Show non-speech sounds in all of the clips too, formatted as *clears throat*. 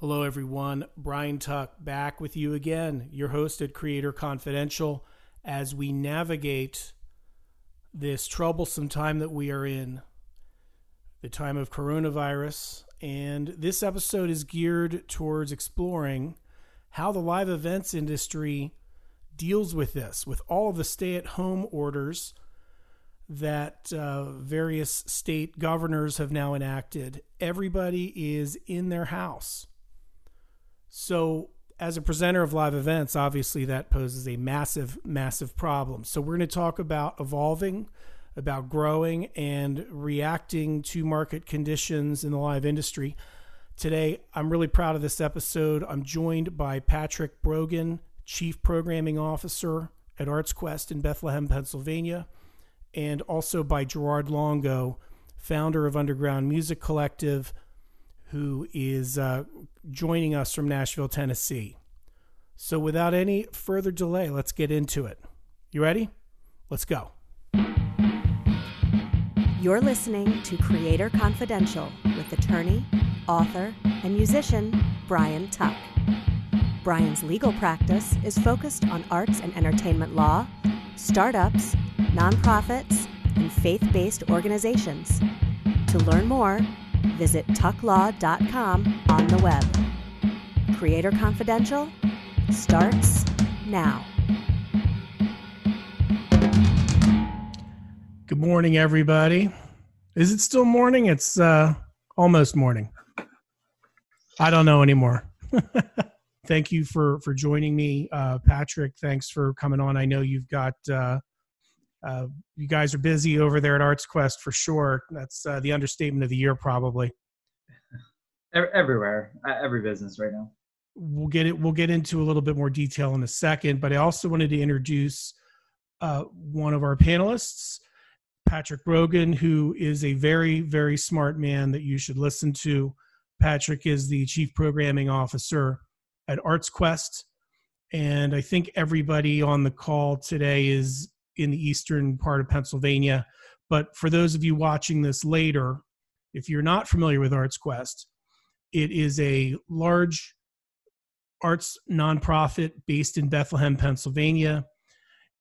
Hello, everyone. Brian Tuck back with you again, your host at Creator Confidential, as we navigate this troublesome time that we are in, the time of coronavirus. And this episode is geared towards exploring how the live events industry deals with this, with all of the stay at home orders that uh, various state governors have now enacted. Everybody is in their house so, as a presenter of live events, obviously that poses a massive, massive problem. So, we're going to talk about evolving, about growing, and reacting to market conditions in the live industry. Today, I'm really proud of this episode. I'm joined by Patrick Brogan, Chief Programming Officer at ArtsQuest in Bethlehem, Pennsylvania, and also by Gerard Longo, founder of Underground Music Collective, who is uh, joining us from Nashville, Tennessee. So, without any further delay, let's get into it. You ready? Let's go. You're listening to Creator Confidential with attorney, author, and musician Brian Tuck. Brian's legal practice is focused on arts and entertainment law, startups, nonprofits, and faith based organizations. To learn more, visit tucklaw.com on the web. Creator Confidential starts now. Good morning, everybody. Is it still morning? It's uh, almost morning. I don't know anymore. *laughs* Thank you for for joining me, uh, Patrick. Thanks for coming on. I know you've got uh, uh, you guys are busy over there at Arts Quest for sure. That's uh, the understatement of the year, probably. Everywhere, every business right now. We'll get it. We'll get into a little bit more detail in a second, but I also wanted to introduce uh, one of our panelists, Patrick Brogan, who is a very, very smart man that you should listen to. Patrick is the chief programming officer at Arts Quest, and I think everybody on the call today is in the eastern part of Pennsylvania. But for those of you watching this later, if you're not familiar with Arts Quest, it is a large arts nonprofit based in Bethlehem, Pennsylvania.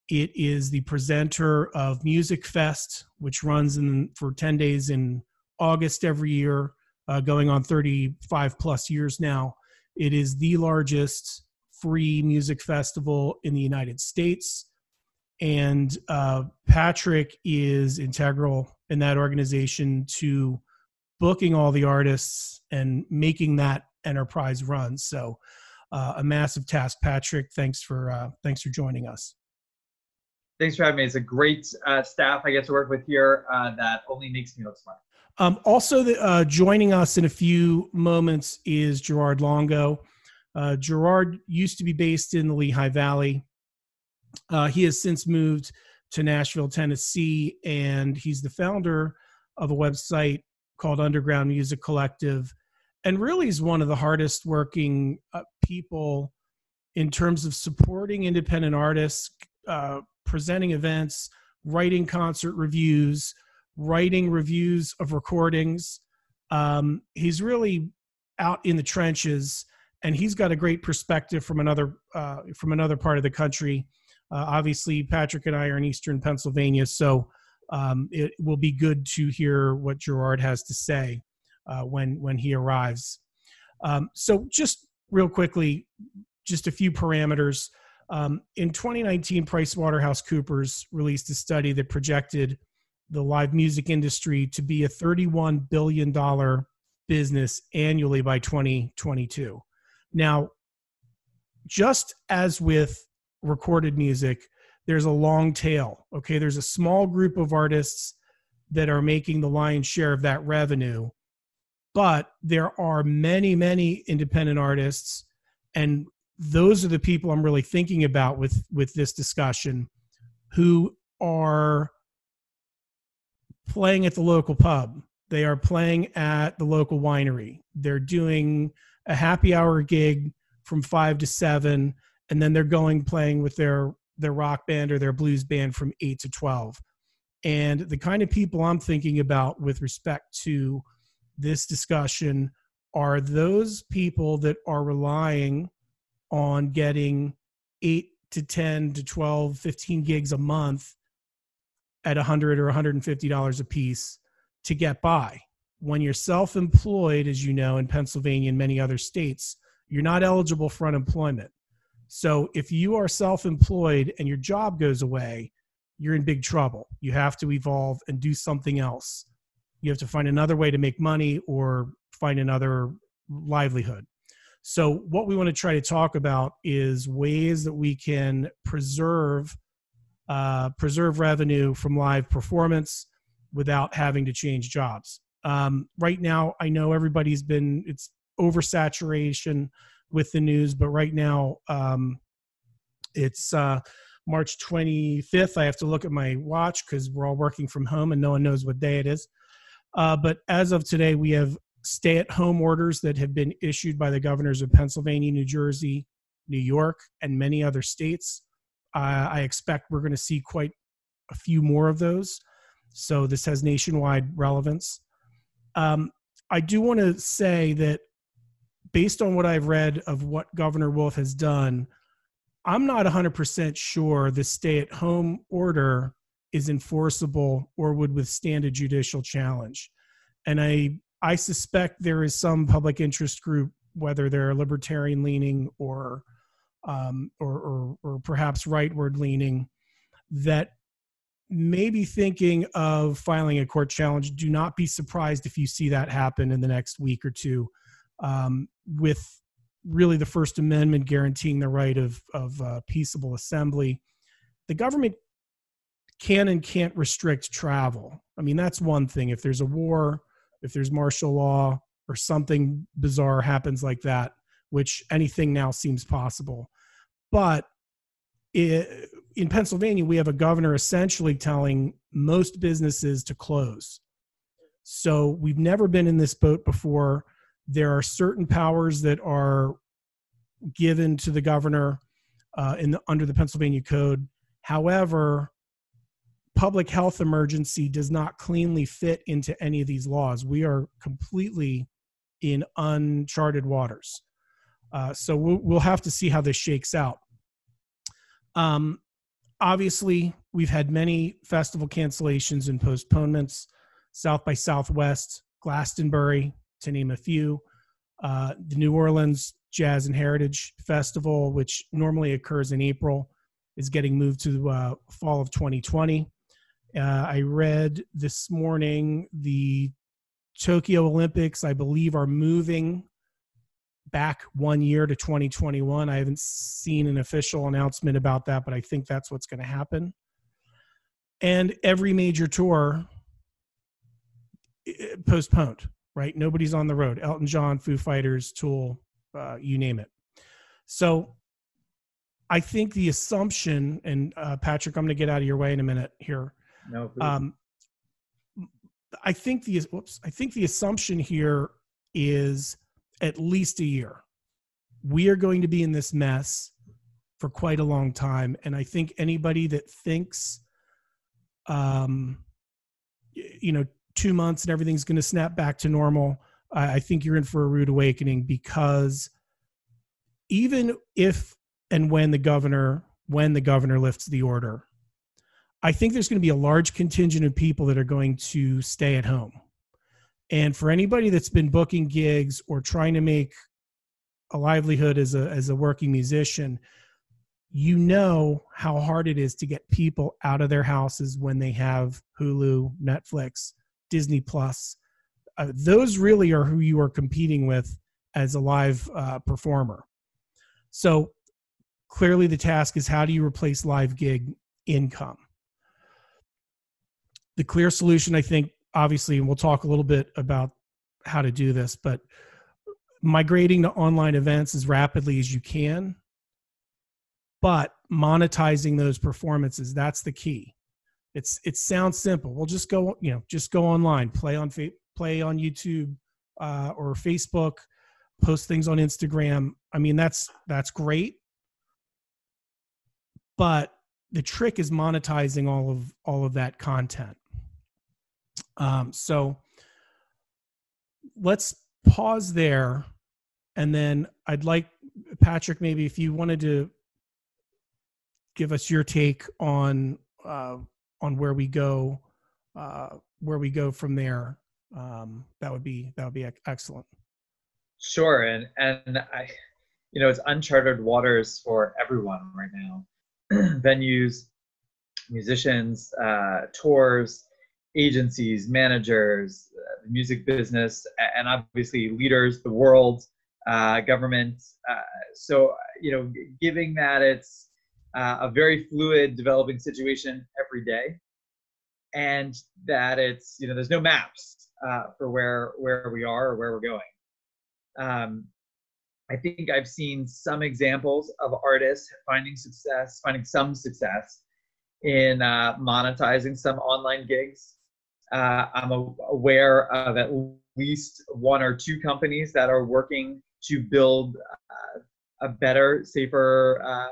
It is the presenter of Musikfest, which runs in, for 10 days in August every year, uh, going on 35 plus years now. It is the largest free music festival in the United States and uh, Patrick is integral in that organization to booking all the artists and making that enterprise run. So, uh, a massive task, Patrick. Thanks for uh, thanks for joining us. Thanks for having me. It's a great uh, staff I get to work with here. Uh, that only makes me look smart. Um, also, the, uh, joining us in a few moments is Gerard Longo. Gerard used to be based in the Lehigh Valley. Uh, he has since moved to Nashville, Tennessee, and he's the founder of a website called Underground Music Collective, and really is one of the hardest working uh, people in terms of supporting independent artists, uh, presenting events, writing concert reviews, writing reviews of recordings. Um, he's really out in the trenches, and he's got a great perspective from another uh, from another part of the country uh, obviously, Patrick and I are in Eastern Pennsylvania, so um, it will be good to hear what Gerard has to say uh, when when he arrives. Um, so, just real quickly, just a few parameters. Um, in 2019, PricewaterhouseCoopers released a study that projected the live music industry to be a 31 billion dollar business annually by 2022. Now, just as with recorded music, there's a long tail. Okay, there's a small group of artists that are making the lion's share of that revenue, but there are many, many independent artists, and those are the people I'm really thinking about with with this discussion, who are playing at the local pub. They are playing at the local winery. They're doing a happy hour gig from five to seven and then they're going playing with their their rock band or their blues band from 8 to 12 and the kind of people i'm thinking about with respect to this discussion are those people that are relying on getting 8 to 10 to 12 15 gigs a month at 100 or 150 dollars a piece to get by. When you're self-employed as you know in pennsylvania and many other states you're not eligible for unemployment so if you are self-employed and your job goes away you're in big trouble. You have to evolve and do something else. You have to find another way to make money or find another livelihood. So, what we want to try to talk about is ways that we can preserve uh, preserve revenue from live performance without having to change jobs. Um, right now, I know everybody's been it's oversaturation with the news, but right now um, it's uh, March 25th. I have to look at my watch because we're all working from home and no one knows what day it is. Uh, but as of today, we have stay at home orders that have been issued by the governors of Pennsylvania, New Jersey, New York, and many other states. Uh, I expect we're going to see quite a few more of those. So this has nationwide relevance. Um, I do want to say that based on what I've read of what Governor Wolf has done, I'm not 100% sure the stay at home order is enforceable or would withstand a judicial challenge. And I I suspect there is some public interest group, whether they're libertarian leaning or um, or, or, or perhaps rightward leaning, that may be thinking of filing a court challenge. Do not be surprised if you see that happen in the next week or two, um, with really the First Amendment guaranteeing the right of of uh, peaceable assembly. The government can and can't restrict travel. I mean, that's one thing. If there's a war, if there's martial law or something bizarre happens like that, which anything now seems possible. But it, in Pennsylvania, we have a governor essentially telling most businesses to close. So we've never been in this boat before. There are certain powers that are given to the governor uh, in the, under the Pennsylvania Code. However, public health emergency does not cleanly fit into any of these laws. We are completely in uncharted waters. Uh, so we'll, we'll, have to see how this shakes out. Um, obviously, we've had many festival cancellations and postponements. South by Southwest, Glastonbury, to name a few. Uh, the New Orleans Jazz and Heritage Festival, which normally occurs in April, is getting moved to uh, fall of 2020. Uh, I read this morning the Tokyo Olympics, I believe, are moving back one year to 2021. I haven't seen an official announcement about that, but I think that's what's going to happen. And every major tour postponed, right? Nobody's on the road. Elton John, Foo Fighters, Tool, uh, you name it. So I think the assumption, and uh, Patrick, I'm going to get out of your way in a minute here. No. Um, I think the whoops, I think the assumption here is at least a year. We are going to be in this mess for quite a long time, and I think anybody that thinks, um, you know, two months and everything's going to snap back to normal, I, think you're in for a rude awakening because even if and when the governor when the governor lifts the order I think there's going to be a large contingent of people that are going to stay at home. And for anybody that's been booking gigs or trying to make a livelihood as a as a working musician, you know how hard it is to get people out of their houses when they have Hulu, Netflix, Disney Plus. Uh, those really are who you are competing with as a live uh, performer. So clearly, the task is how do you replace live gig income? the clear solution, I think, obviously, and we'll talk a little bit about how to do this, but migrating to online events as rapidly as you can, but monetizing those performances, that's the key. It's it sounds simple. We'll just go, you know, just go online, play on play on YouTube uh, or Facebook, post things on Instagram. I mean, that's that's great, but the trick is monetizing all of all of that content um, so let's pause there, and then I'd like Patrick, maybe if you wanted to give us your take on uh, on where we go, uh, where we go from there. Um, that would be that would be excellent. Sure, and and I, you know, it's uncharted waters for everyone right now. *clears throat* Venues, musicians, uh, tours, agencies, managers, uh, the music business, and obviously leaders, the world, uh, government. Uh, so, you know, giving that it's uh, a very fluid, developing situation every day, and that it's you know there's no maps uh, for where where we are or where we're going. Um, I think I've seen some examples of artists finding success, finding some success in uh, monetizing some online gigs. Uh, I'm aware of at least one or two companies that are working to build uh, a better, safer, uh,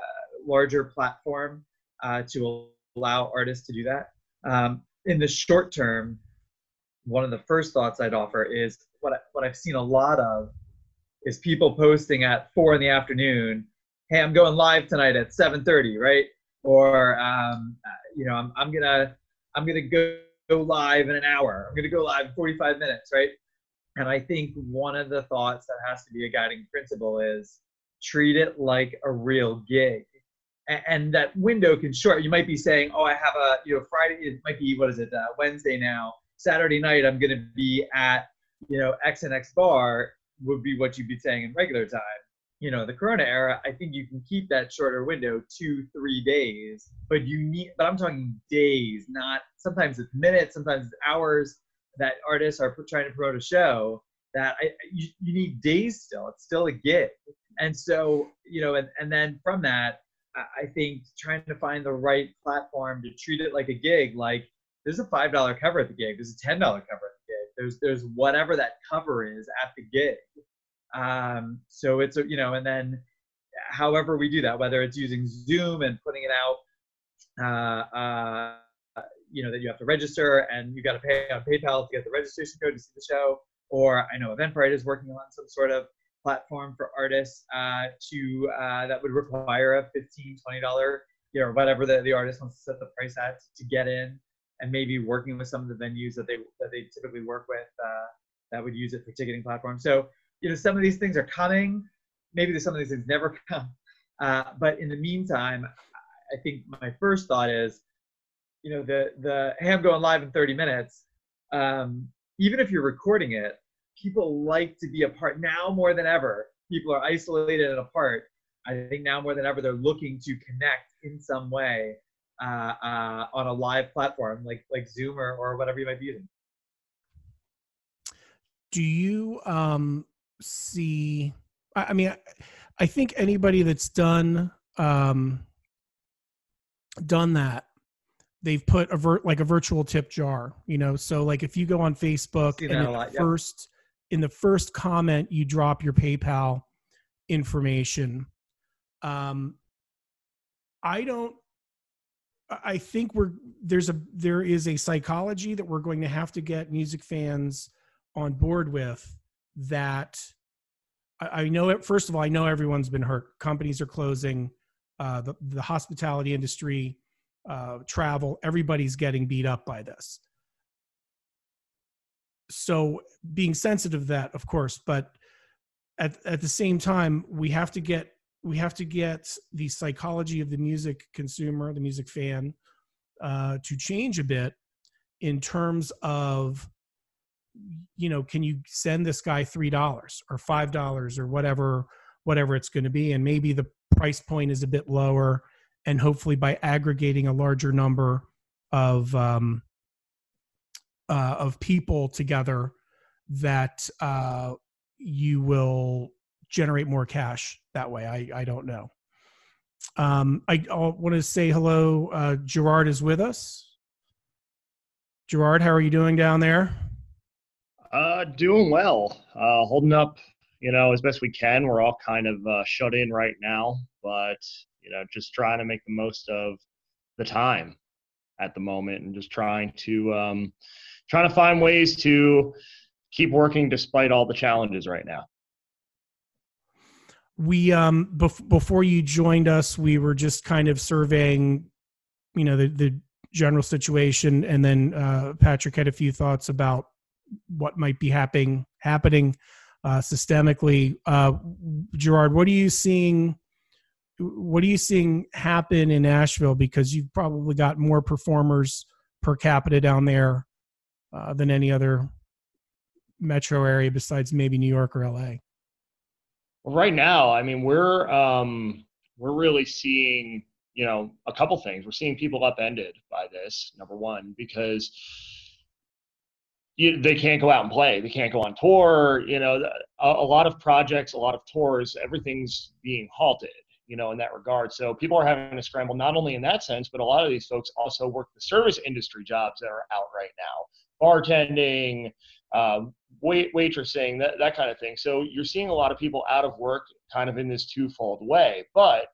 larger platform uh, to allow artists to do that. Um, in the short term, one of the first thoughts I'd offer is what I, what I've seen a lot of is people posting at four in the afternoon, "Hey, I'm going live tonight at 7:30," right? Or um, you know, I'm I'm gonna I'm gonna go, go live in an hour. I'm gonna go live in 45 minutes, right? And I think one of the thoughts that has to be a guiding principle is treat it like a real gig. And, that window can short. You might be saying, "Oh, I have a you know Friday. It might be what is it? Uh, Wednesday now. Saturday night, I'm gonna be at you know X and X bar." would be what you'd be saying in regular time. You know, the Corona era, I think you can keep that shorter window, two, three days, but you need, but I'm talking days, not sometimes it's minutes, sometimes it's hours that artists are trying to promote a show that I, you, you need days still. It's still a gig. And so, you know, and, and then from that, I think trying to find the right platform to treat it like a gig, like there's a $5 cover at the gig, there's a $10 cover at the gig, there's there's whatever that cover is at the gig. Um, so it's a, you know, and then however we do that, whether it's using Zoom and putting it out, uh, uh, you know, that you have to register and you got to pay on PayPal to get the registration code to see the show, or I know Eventbrite is working on some sort of platform for artists uh, to uh, that would require a 15 20 dollar you know whatever the, the artist wants to set the price at to get in and maybe working with some of the venues that they that they typically work with uh, that would use it for ticketing platforms. So you know some of these things are coming. Maybe some of these things never *laughs* come. Uh, but in the meantime, I think my first thought is, you know, the the hey, I'm going live in 30 minutes. Um, even if you're recording it, people like to be apart now more than ever. People are isolated and apart. I think now more than ever they're looking to connect in some way uh, uh, on a live platform like like Zoom or, or whatever you might be using. Do you um, see? I, I mean, I, I, think anybody that's done um, done that, they've put a like a virtual tip jar. You know, so like if you go on Facebook and lot, first in the first comment you drop your PayPal information. Um, I don't I think we're there's a there is a psychology that we're going to have to get music fans on board with that I, I know it first of all I know everyone's been hurt companies are closing uh, the, the hospitality industry uh, travel everybody's getting beat up by this so being sensitive to that of course but at, at the same time we have to get we have to get the psychology of the music consumer, the music fan, uh, to change a bit in terms of you know can you send this guy three dollars or five dollars or whatever whatever it's going to be and maybe the price point is a bit lower and hopefully by aggregating a larger number of um, uh, of people together that uh, you will generate more cash that way. I, I don't know. Um, I, want to say hello. Uh, Gerard is with us. Gerard, how are you doing down there? Uh, doing well. Uh, holding up, you know, as best we can. We're all kind of uh, shut in right now, but you know, just trying to make the most of the time at the moment, and just trying to um, trying to find ways to keep working despite all the challenges right now. We um bef- before you joined us, we were just kind of surveying, you know, the the general situation, and then uh, Patrick had a few thoughts about what might be happening happening uh, systemically. Uh, Gerard, what are you seeing? What are you seeing happen in Nashville? Because you've probably got more performers per capita down there uh, than any other metro area besides maybe New York or LA? Right now, I mean, we're um, we're really seeing you know a couple things. We're seeing people upended by this. Number one, because you, they can't go out and play. They can't go on tour. You know, a, a lot of projects, a lot of tours, everything's being halted you know, in that regard. So people are having to scramble not only in that sense, but a lot of these folks also work the service industry jobs that are out right now, bartending, uh, wait, waitressing, that, that kind of thing. So you're seeing a lot of people out of work kind of in this twofold way. But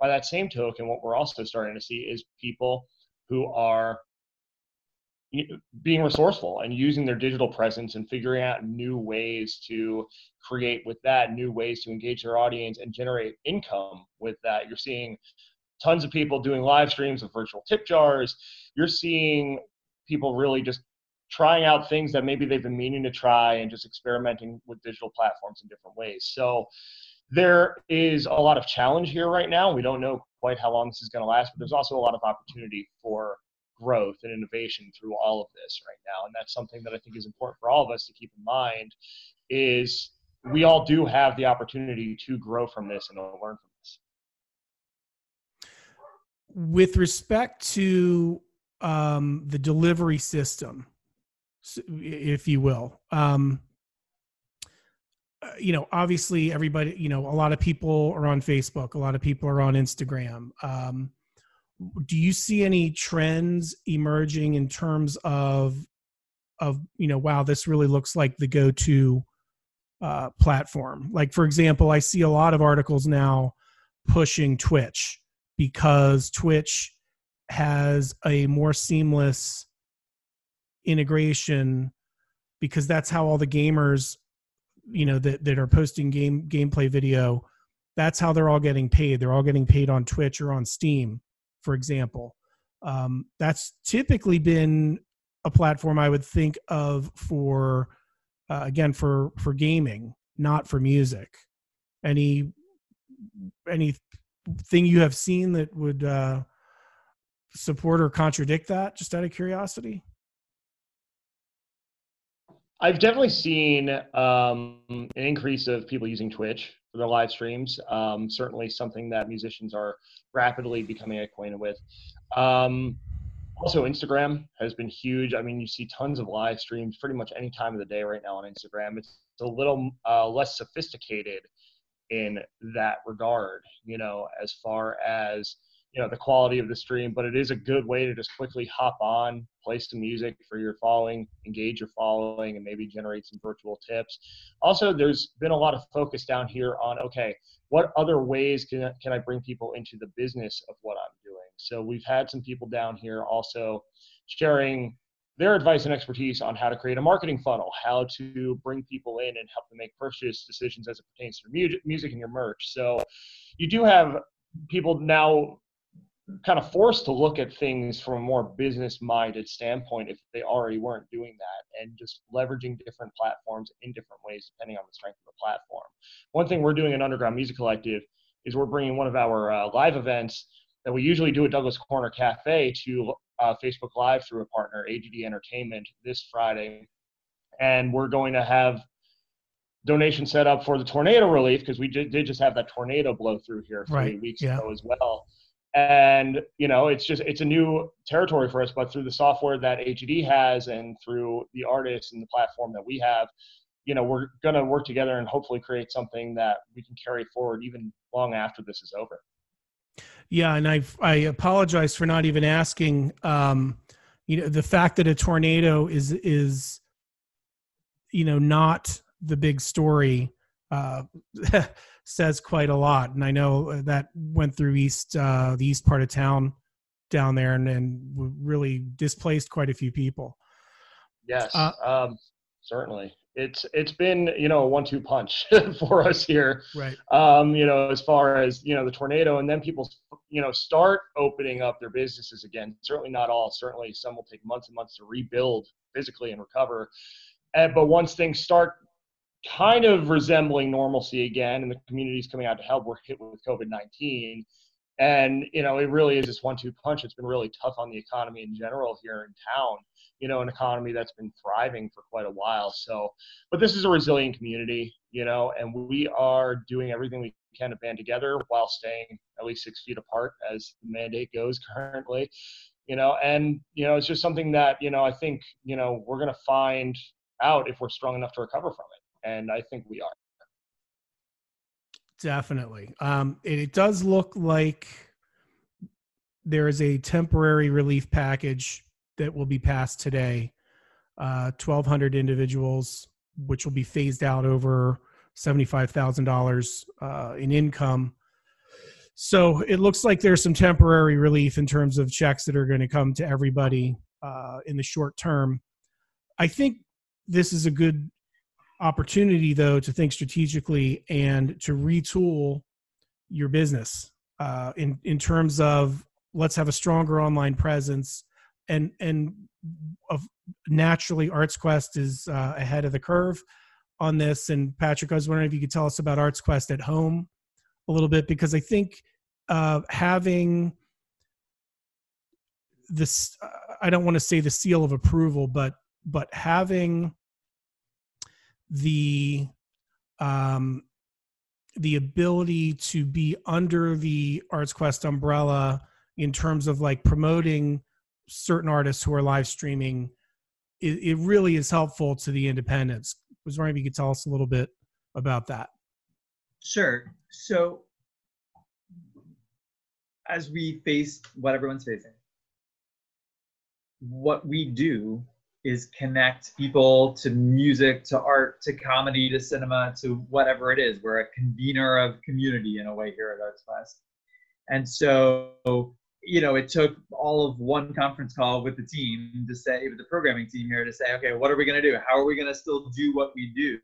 by that same token, what we're also starting to see is people who are being resourceful and using their digital presence and figuring out new ways to create with that new ways to engage their audience and generate income with that you're seeing tons of people doing live streams of virtual tip jars you're seeing people really just trying out things that maybe they've been meaning to try and just experimenting with digital platforms in different ways. So there is a lot of challenge here right now. We don't know quite how long this is going to last, but there's also a lot of opportunity for growth and innovation through all of this right now. And that's something that I think is important for all of us to keep in mind is we all do have the opportunity to grow from this and to learn from this. With respect to um, the delivery system, if you will. Um, uh, you know, obviously, everybody, you know, a lot of people are on Facebook, a lot of people are on Instagram. Um, do you see any trends emerging in terms of of you know wow this really looks like the go-to uh, platform like for example i see a lot of articles now pushing twitch because twitch has a more seamless integration because that's how all the gamers you know that, that are posting game gameplay video that's how they're all getting paid. They're all getting paid on twitch or on steam for example. Um, that's typically been a platform i would think of for uh, again for for gaming not for music. Any anything you have seen that would uh, support or contradict that just out of curiosity I've definitely seen um, an increase of people using Twitch for their live streams. Um, certainly something that musicians are rapidly becoming acquainted with. Um, also, Instagram has been huge. I mean, you see tons of live streams pretty much any time of the day right now on Instagram. It's a little uh, less sophisticated in that regard, you know, as far as you know the quality of the stream but it is a good way to just quickly hop on play some music for your following engage your following and maybe generate some virtual tips also there's been a lot of focus down here on okay what other ways can, I, can i bring people into the business of what i'm doing so we've had some people down here also sharing their advice and expertise on how to create a marketing funnel, how to bring people in and help them make purchase decisions as it pertains to music, music and your merch. So you do have people now kind of forced to look at things from a more business minded standpoint if they already weren't doing that and just leveraging different platforms in different ways depending on the strength of the platform. One thing we're doing in Underground Music Collective is we're bringing one of our uh, live events that we usually do at Douglas Corner Cafe to uh, Facebook Live through a partner, AGD Entertainment, this Friday. And we're going to have donation set up for the tornado relief because we did, did, just have that tornado blow through here three right. weeks yeah. ago as well and you know it's just it's a new territory for us but through the software that agd has and through the artists and the platform that we have you know we're going to work together and hopefully create something that we can carry forward even long after this is over. Yeah and i i apologize for not even asking um you know the fact that a tornado is is you know not the big story uh *laughs* says quite a lot. And I know that went through east uh, the east part of town down there and, and really displaced quite a few people. Yes, uh, um, certainly. it's it's been you know a one-two punch *laughs* for us here. Right. Um, you know, as far as you know the tornado, and then people you know start opening up their businesses again. Certainly not all. Certainly some will take months and months to rebuild physically and recover. And, but once things start kind of resembling normalcy again, and the community's coming out to help, we're hit with COVID nineteen. And you know, it really is this one-two punch. It's been really tough on the economy in general here in town you know, an economy that's been thriving for quite a while. So, but this is a resilient community, you know, and we are doing everything we can to band together while staying at least six feet apart as the mandate goes *laughs* currently, you know, and, you know, it's just something that, you know, I think, you know, we're going to find out if we're strong enough to recover from it. And I think we are. Definitely. Um, it, it does look like there is a temporary relief package that will be passed today. Uh, 1,200 individuals, which will be phased out over $75,000 uh, in income. So it looks like there's some temporary relief in terms of checks that are going to come to everybody uh, in the short term. I think this is a good opportunity, though, to think strategically and to retool your business uh, in in terms of let's have a stronger online presence and and of naturally arts quest is uh, ahead of the curve on this. And patrick i was wondering if you could tell us about arts quest at home a little bit because i think uh, having this uh, i don't want to say the seal of approval but but having the um the ability to be under the arts quest umbrella in terms of like promoting certain artists who are live streaming, it, it really is helpful to the independents. I was wondering if you could tell us a little bit about that. Sure. So, as we face what everyone's facing, what we do is connect people to music, to art, to comedy, to cinema, to whatever it is. We're a convener of community in a way here at Arts Quest. And so you know, it took all of one conference call with the team to say, with the programming team here to say, okay, what are we going to do? How are we going to still do what we do?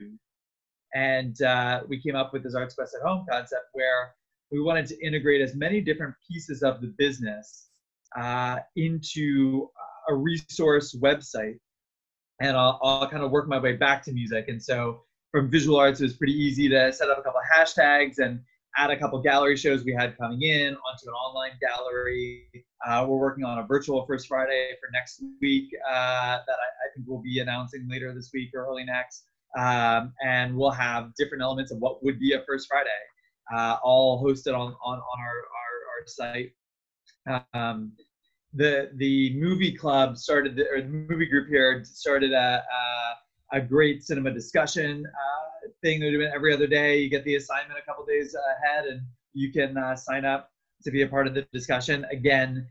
And uh, we came up with this Arts Quest at Home concept where we wanted to integrate as many different pieces of the business uh, into a resource website. And I'll, I'll kind of work my way back to music. And so from visual arts, it was pretty easy to set up a couple of hashtags and add a couple gallery shows we had coming in onto an online gallery. Uh, we're working on a virtual First Friday for next week uh, that I, I, think we'll be announcing later this week or early next. Um, and we'll have different elements of what would be a First Friday, uh, all hosted on, on, on our, our, our site. Um, the the movie club started, the, or the movie group here started a, a, a great cinema discussion uh, thing that been every other day. You get the assignment a couple days ahead, and you can uh, sign up to be a part of the discussion. Again,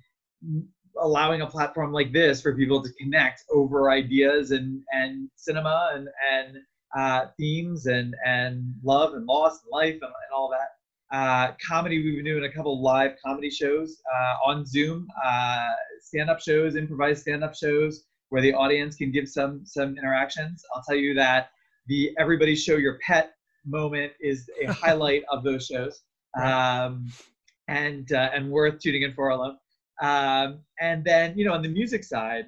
allowing a platform like this for people to connect over ideas and and cinema and and uh, themes and and love and loss and life and, and all that. Uh, comedy, we've been doing a couple live comedy shows uh, on Zoom, uh, stand-up shows, improvised stand-up shows, where the audience can give some some interactions. I'll tell you that the everybody show your pet moment is a *laughs* highlight of those shows. Um, and uh, and worth tuning in for alone um, and then you know on the music side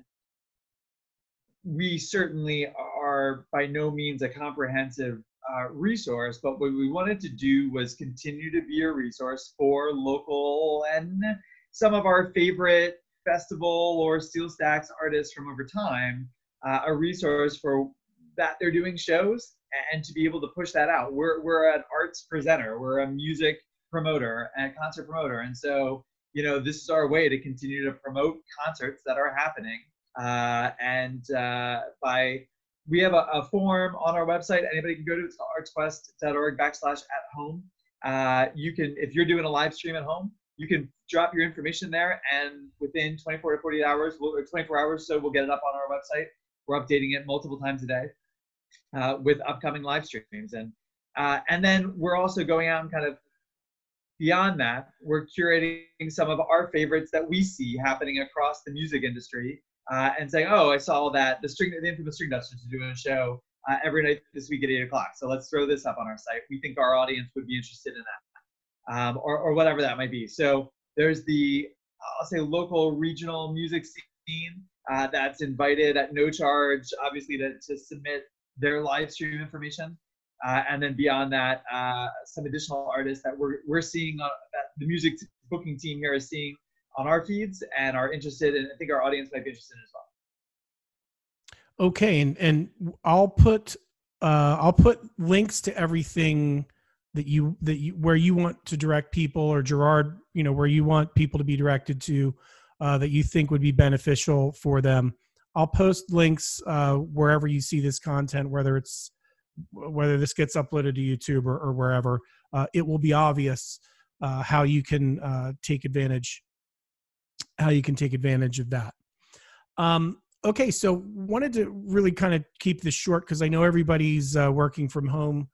we certainly are by no means a comprehensive uh, resource but what we wanted to do was continue to be a resource for local and some of our favorite festival or SteelStacks artists from over time uh, a resource for that they're doing shows and to be able to push that out. We're, we're an arts presenter, we're a music promoter and concert promoter. And so, you know, this is our way to continue to promote concerts that are happening. Uh, and uh, by, we have a, a, form on our website. Anybody can go to it's artsquest.org backslash at home. Uh, you can, if you're doing a live stream at home, you can drop your information there and within 24 to 48 hours, we'll, or 24 hours, so we'll get it up on our website. We're updating it multiple times a day uh, with upcoming live streams. And uh, and then we're also going out and kind of beyond that, we're curating some of our favorites that we see happening across the music industry uh, and saying, oh, I saw that the string, the infamous Stringdusters are doing a show uh, every night this week at eight o'clock. So let's throw this up on our site. We think our audience would be interested in that, um, or, or whatever that might be. So there's the, I'll say, local regional music scene uh, that's invited at no charge, obviously, to, to submit their live stream information. Uh, and then beyond that, uh, some additional artists that we're, we're seeing, uh, that the music booking team here is seeing on our feeds and are interested, and I think our audience might be interested as well. Okay, and and I'll put uh, I'll put links to everything that you that you where you want to direct people or Gerard, you know, where you want people to be directed to uh, that you think would be beneficial for them. I'll post links uh, wherever you see this content, whether it's whether this gets uploaded to YouTube or, or wherever. Uh, it will be obvious uh, how you can uh, take advantage how you can take advantage of that. Um, okay, so wanted to really kind of keep this short because I know everybody's uh, working from home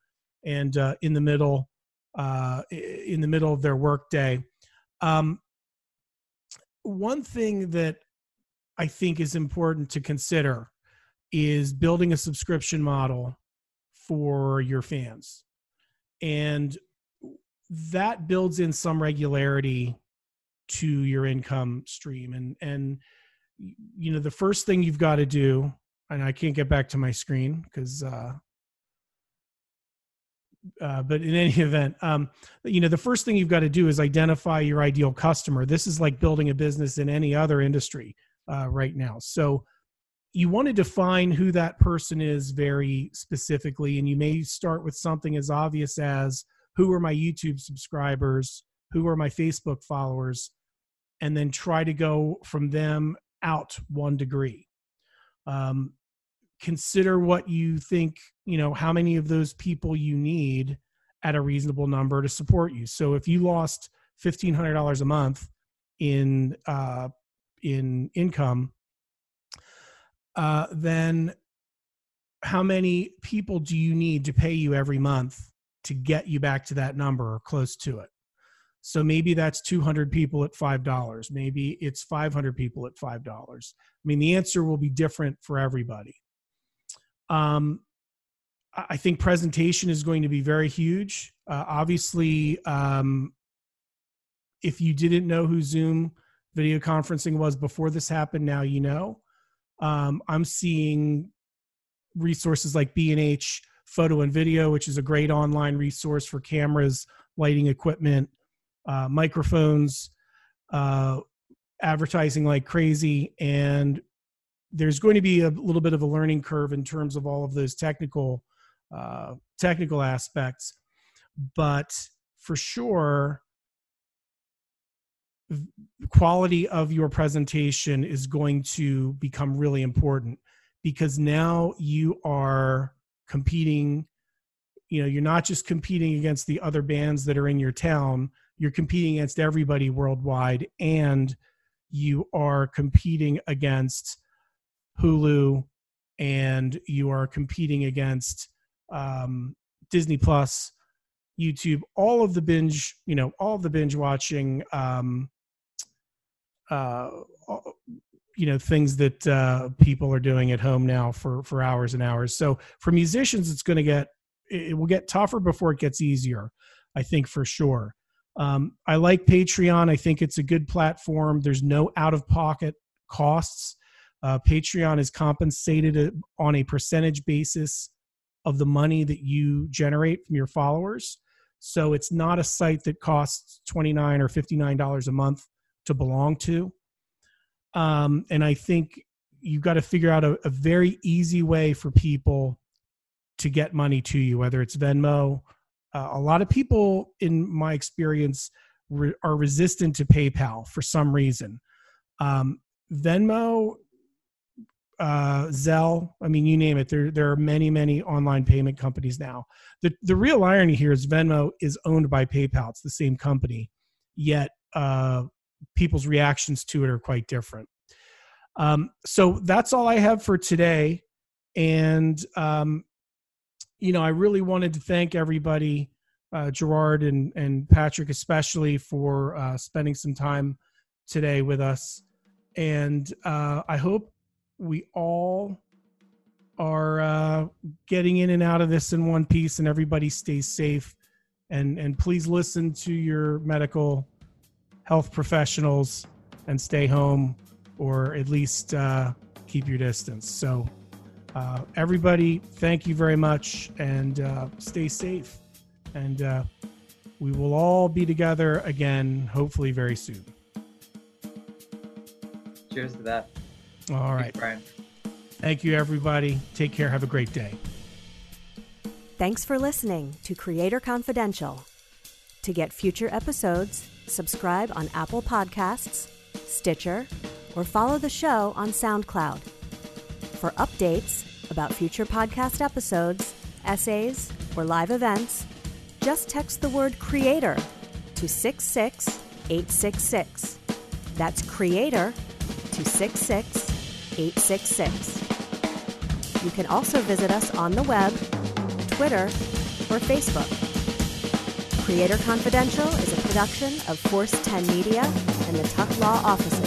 and uh, in the middle uh, in the middle of their workday. Um, one thing that I think is important to consider is building a subscription model for your fans, and that builds in some regularity to your income stream. And and you know the first thing you've got to do and i can't get back to my screen because uh, uh, but in *laughs* any event um, you know the first thing you've got to do is identify your ideal customer. This is like building a business in any other industry uh, right now. So you want to define who that person is very specifically and you may start with something as obvious as who are my youtube subscribers? Who are my facebook followers and then try to go from them out one degree. Um, consider what you think, you know, how many of those people you need at a reasonable number to support you. So if you lost fifteen hundred dollars a month in uh, in income, uh, then how many people do you need to pay you every month to get you back to that number or close to it? So maybe that's 200 people at $5. Maybe it's 500 people at $5. I mean, the answer will be different for everybody. Um, I think presentation is going to be very huge. Uh, obviously, um, if you didn't know who Zoom video conferencing was before this happened, now you know. Um, I'm seeing resources like B&H Photo and Video, which is a great online resource for cameras, lighting equipment, uh, microphones, uh, advertising like crazy, and there's going to be a little bit of a learning curve in terms of all of those technical uh, technical aspects, but for sure quality of your presentation is going to become really important because now you are competing you know you're not just competing against the other bands that are in your town you're competing against everybody worldwide and you are competing against Hulu and you are competing against um, Disney Plus, YouTube, all of the binge, you know, all the binge watching, um, uh, you know, things that uh, people are doing at home now for for hours and hours. So for musicians, it's going to get it will get tougher before it gets easier. I think for sure. Um, I like Patreon. I think it's a good platform. There's no out of pocket costs. Uh, Patreon is compensated uh, on a percentage basis of the money that you generate from your followers. So it's not a site that costs 29 or $59 a month to belong to. Um, and I think you've got to figure out a, a very easy way for people to get money to you, whether it's Venmo uh, a lot of people, in my experience, re- are resistant to PayPal for some reason. Um, Venmo, uh, Zelle, I mean, you name it. There, there are many, many online payment companies now. The, the real irony here is Venmo is owned by PayPal. It's the same company, yet uh, people's reactions to it are quite different. Um, so that's all I have for today. And um, you know, I really wanted to thank everybody, uh, Gerard and and Patrick especially for uh, spending some time today with us, and uh, I hope we all are uh, getting in and out of this in one piece, and everybody stays safe. And and please listen to your medical health professionals and stay home, or at least uh, keep your distance. So, uh, everybody, thank you very much, and uh, stay safe. And uh, we will all be together again, hopefully very soon. Cheers to that. All right. Thanks, Brian. Thank you, everybody. Take care. Have a great day. Thanks for listening to Creator Confidential. To get future episodes, subscribe on Apple Podcasts, Stitcher, or follow the show on SoundCloud. For updates about future podcast episodes, essays, or live events, just text the word creator to 66866. That's creator to 66866. You can also visit us on the web, Twitter, or Facebook. Creator Confidential is a production of Force 10 Media and the Tuck Law Offices.